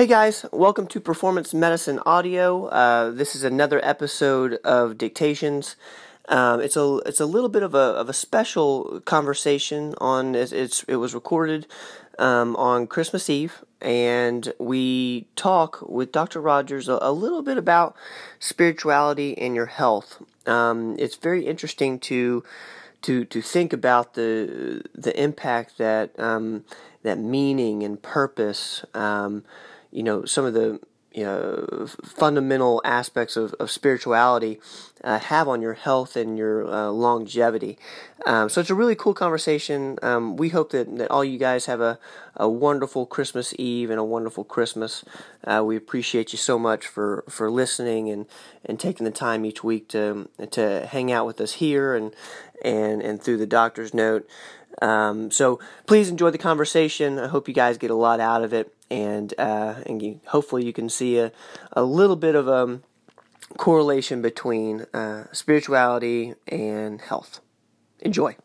Hey guys, welcome to Performance Medicine Audio. Uh, this is another episode of Dictations. Um, it's a it's a little bit of a of a special conversation on it's, it's it was recorded um, on Christmas Eve, and we talk with Dr. Rogers a, a little bit about spirituality and your health. Um, it's very interesting to to to think about the the impact that um, that meaning and purpose. You know, some of the you know, fundamental aspects of, of spirituality uh, have on your health and your uh, longevity. Um, so it's a really cool conversation. Um, we hope that, that all you guys have a, a wonderful Christmas Eve and a wonderful Christmas. Uh, we appreciate you so much for, for listening and, and taking the time each week to to hang out with us here and and and through the doctor's note. Um, so please enjoy the conversation. I hope you guys get a lot out of it and uh, and you, hopefully you can see a, a little bit of a um, correlation between uh, spirituality and health. Enjoy.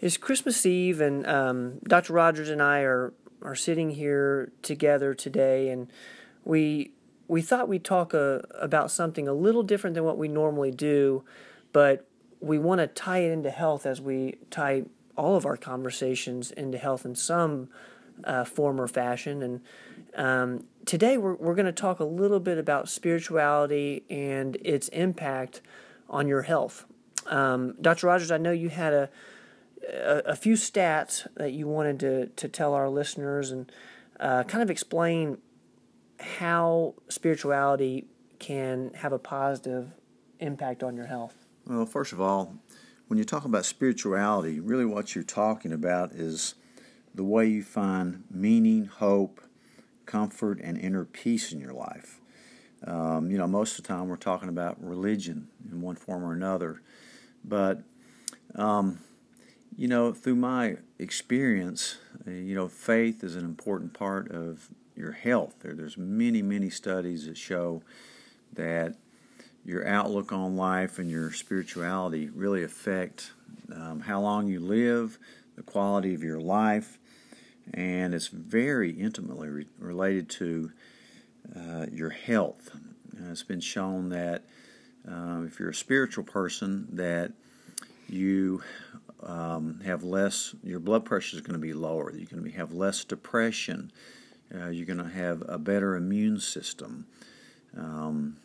It's Christmas Eve, and um, Dr. Rogers and I are are sitting here together today, and we we thought we'd talk uh, about something a little different than what we normally do, but we want to tie it into health as we tie all of our conversations into health in some uh, form or fashion. And um, today we're, we're going to talk a little bit about spirituality and its impact on your health. Um, Dr. Rogers, I know you had a, a, a, few stats that you wanted to, to tell our listeners and uh, kind of explain how spirituality can have a positive impact on your health. Well, first of all, when you talk about spirituality, really what you're talking about is the way you find meaning, hope, comfort, and inner peace in your life. Um, you know, most of the time we're talking about religion in one form or another, but um, you know, through my experience, uh, you know, faith is an important part of your health. There, there's many, many studies that show that your outlook on life and your spirituality really affect um, how long you live, the quality of your life, and it's very intimately re- related to uh, your health. Uh, it's been shown that uh, if you're a spiritual person, that you um, have less, your blood pressure is going to be lower. You're going to have less depression. Uh, you're going to have a better immune system. Um,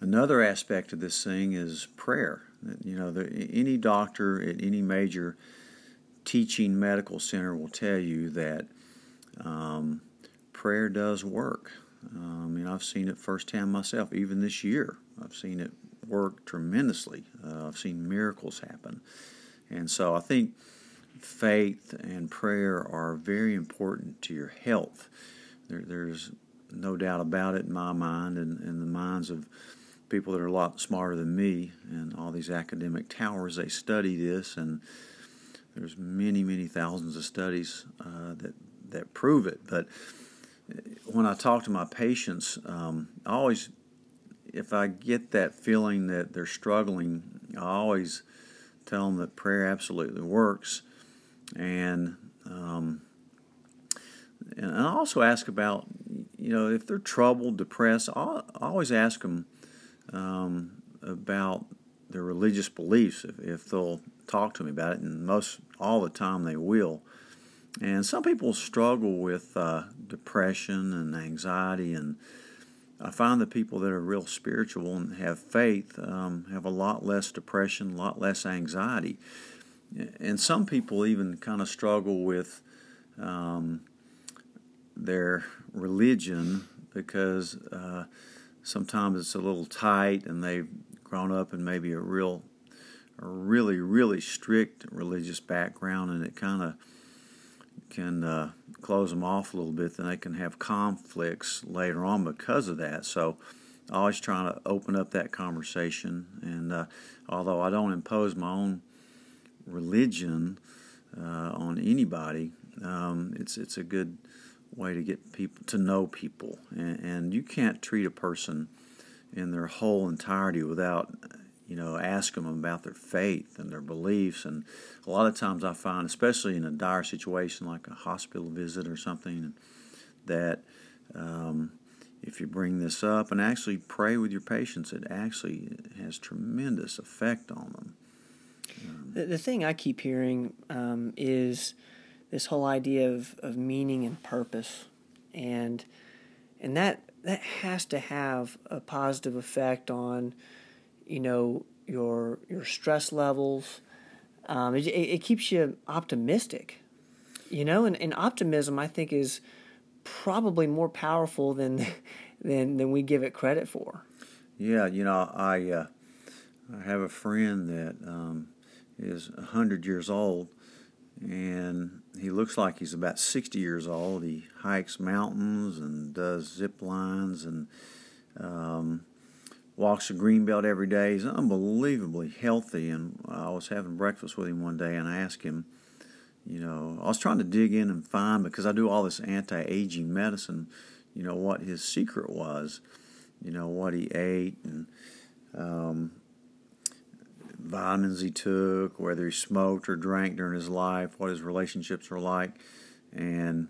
another aspect of this thing is prayer. You know, the, any doctor at any major teaching medical center will tell you that um, prayer does work. Um, I mean, I've seen it firsthand myself. Even this year, I've seen it work tremendously. Uh, I've seen miracles happen, and so I think faith and prayer are very important to your health. There, there's no doubt about it in my mind and in the minds of people that are a lot smarter than me and all these academic towers. They study this and there's many, many thousands of studies uh, that that prove it. But when I talk to my patients, um, I always, if I get that feeling that they're struggling, I always tell them that prayer absolutely works, and um, and I also ask about, you know, if they're troubled, depressed. I always ask them um, about their religious beliefs if, if they'll talk to me about it, and most all the time they will. And some people struggle with uh, depression and anxiety, and I find the people that are real spiritual and have faith um, have a lot less depression, a lot less anxiety. And some people even kind of struggle with um, their religion because uh, sometimes it's a little tight and they've grown up in maybe a real a really, really strict religious background, and it kind of can uh, close them off a little bit. Then they can have conflicts later on because of that. So, always trying to open up that conversation. And uh, although I don't impose my own religion uh, on anybody, um, it's it's a good way to get people to know people, and, and you can't treat a person in their whole entirety without you know, ask them about their faith and their beliefs. And a lot of times I find, especially in a dire situation like a hospital visit or something, that um, if you bring this up and actually pray with your patients, it actually has tremendous effect on them. Um, the, the thing I keep hearing um, is this whole idea of, of meaning and purpose, and and that that has to have a positive effect on, you know, your your stress levels. Um, it, it keeps you optimistic, you know, and, and optimism I think is probably more powerful than than than we give it credit for. Yeah, you know, I uh, I have a friend that um, is hundred years old, and he looks like he's about sixty years old. He hikes mountains and does zip lines and um, walks the green belt every day. He's unbelievably healthy. And I was having breakfast with him one day, and I asked him, you know, I was trying to dig in and find because I do all this anti-aging medicine. You know what his secret was. You know what he ate and um, vitamins he took, whether he smoked or drank during his life, what his relationships were like, and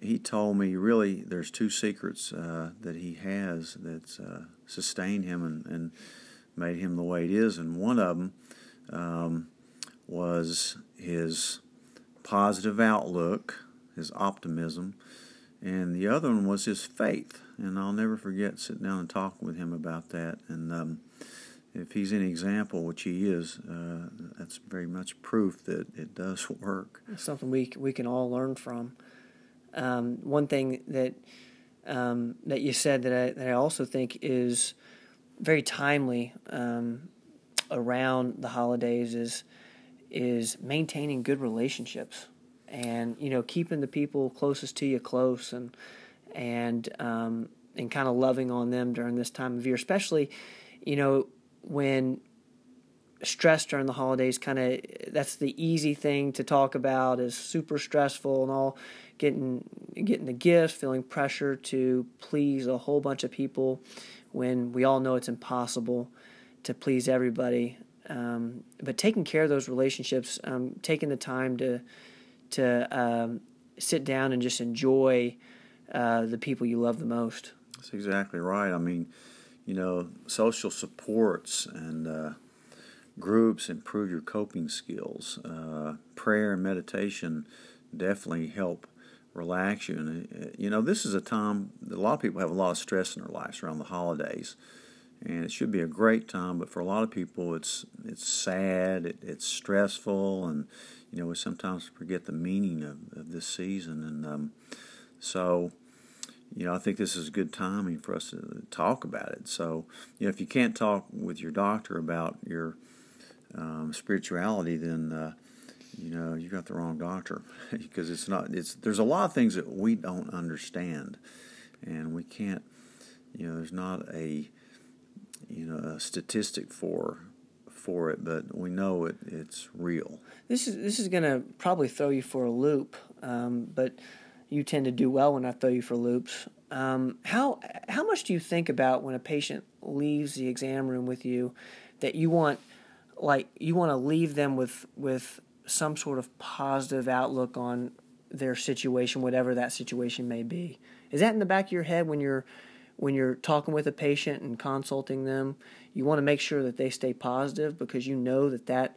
he told me really there's two secrets uh, that he has that's uh, sustained him and, and, made him the way he is, and one of them um, was his positive outlook, his optimism, and the other one was his faith. And I'll never forget sitting down and talking with him about that. And um, if he's an example, which he is, uh, that's very much proof that it does work. Something we we can all learn from. Um, one thing that um, that you said that I that I also think is very timely um, around the holidays is is maintaining good relationships and you know keeping the people closest to you close and and um, and kind of loving on them during this time of year, especially you know when stress during the holidays kind of that's the easy thing to talk about is super stressful and all getting getting the gifts feeling pressure to please a whole bunch of people when we all know it's impossible to please everybody. Um, but taking care of those relationships um, taking the time to to um, sit down and just enjoy uh, the people you love the most. That's exactly right. I mean you know, social supports and uh, groups improve your coping skills. Uh, prayer and meditation definitely help relax you. And, uh, you know, this is a time that a lot of people have a lot of stress in their lives around the holidays. And it should be a great time, but for a lot of people, it's it's sad, it, it's stressful, and you know we sometimes forget the meaning of, of this season. And um, so, you know, I think this is good timing for us to talk about it. So, you know, if you can't talk with your doctor about your um, spirituality, then uh, you know you got the wrong doctor because it's not. It's there's a lot of things that we don't understand, and we can't. You know, there's not a you know a statistic for for it, but we know it it's real. This is this is going to probably throw you for a loop, um, but you tend to do well when I throw you for loops. Um, how how much do you think about when a patient leaves the exam room with you that you want like you want to leave them with with some sort of positive outlook on their situation, whatever that situation may be? Is that in the back of your head when you're when you're talking with a patient and consulting them? You want to make sure that they stay positive because you know that that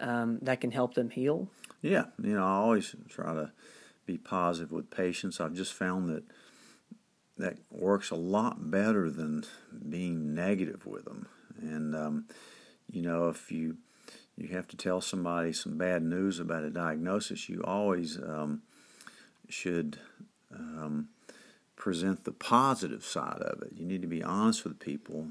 um, that can help them heal. Yeah, you know, I always try to be positive with patients. I've just found that that works a lot better than being negative with them. And um, you know, if you you have to tell somebody some bad news about a diagnosis, you always um, should um, present the positive side of it. You need to be honest with people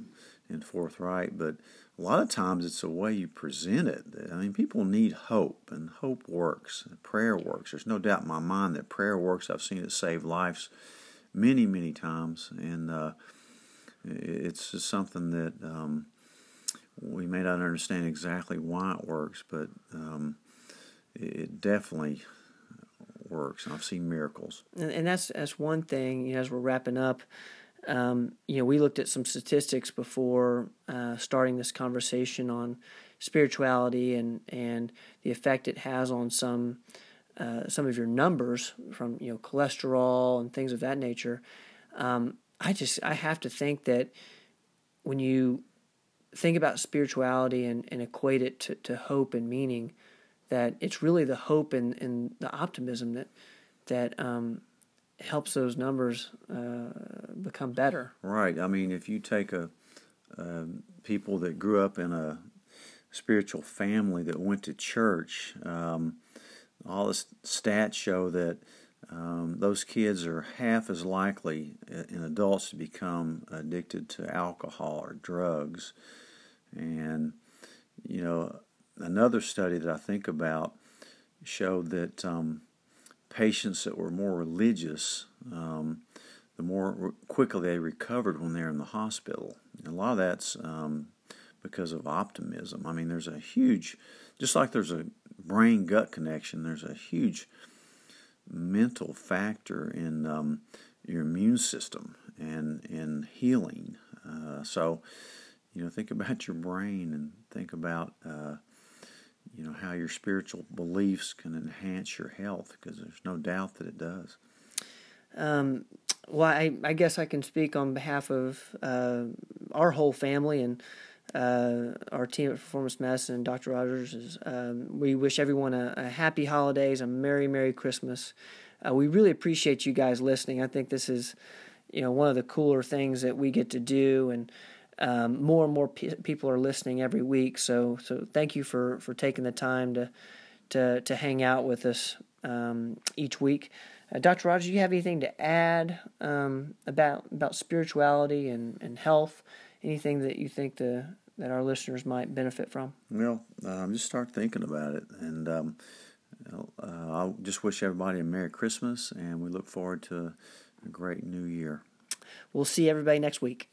and forthright, but a lot of times it's the way you present it. I mean, people need hope, and hope works. Prayer works. There's no doubt in my mind that prayer works. I've seen it save lives many, many times, and uh, it's just something that um, we may not understand exactly why it works, but um, it definitely works. And I've seen miracles. And, and that's that's one thing. You know, as we're wrapping up, um, you know, we looked at some statistics before uh, starting this conversation on spirituality and and the effect it has on some uh, some of your numbers from you know cholesterol and things of that nature. Um, I just I have to think that when you think about spirituality and, and equate it to, to hope and meaning, that it's really the hope and, and the optimism that that um, helps those numbers uh, become better. Right. I mean, if you take a uh, people that grew up in a spiritual family that went to church, um, all the stats show that um, those kids are half as likely in adults to become addicted to alcohol or drugs. And, you know, another study that I think about showed that um, patients that were more religious, um, the more quickly they recovered when they're in the hospital. And a lot of that's um, because of optimism. I mean, there's a huge, just like there's a brain gut connection, there's a huge mental factor in um, your immune system and in healing. Uh, so, you know, think about your brain and think about, uh, you know, how your spiritual beliefs can enhance your health because there's no doubt that it does. Um, well, I, I, guess I can speak on behalf of uh, our whole family and uh, our team at Performance Medicine and Dr. Rogers is um, we wish everyone a, a, happy holidays, a merry merry Christmas. Uh, we really appreciate you guys listening. I think this is you know one of the cooler things that we get to do, and um, more and more pe- people are listening every week. So so thank you for for taking the time to to to hang out with us um, each week. Uh, Dr. Rogers, do you have anything to add um, about about spirituality and, and health? anything that you think the that our listeners might benefit from? Well, um, just start thinking about it, and um, uh, I'll just wish everybody a Merry Christmas, and we look forward to a great New Year. We'll see everybody next week.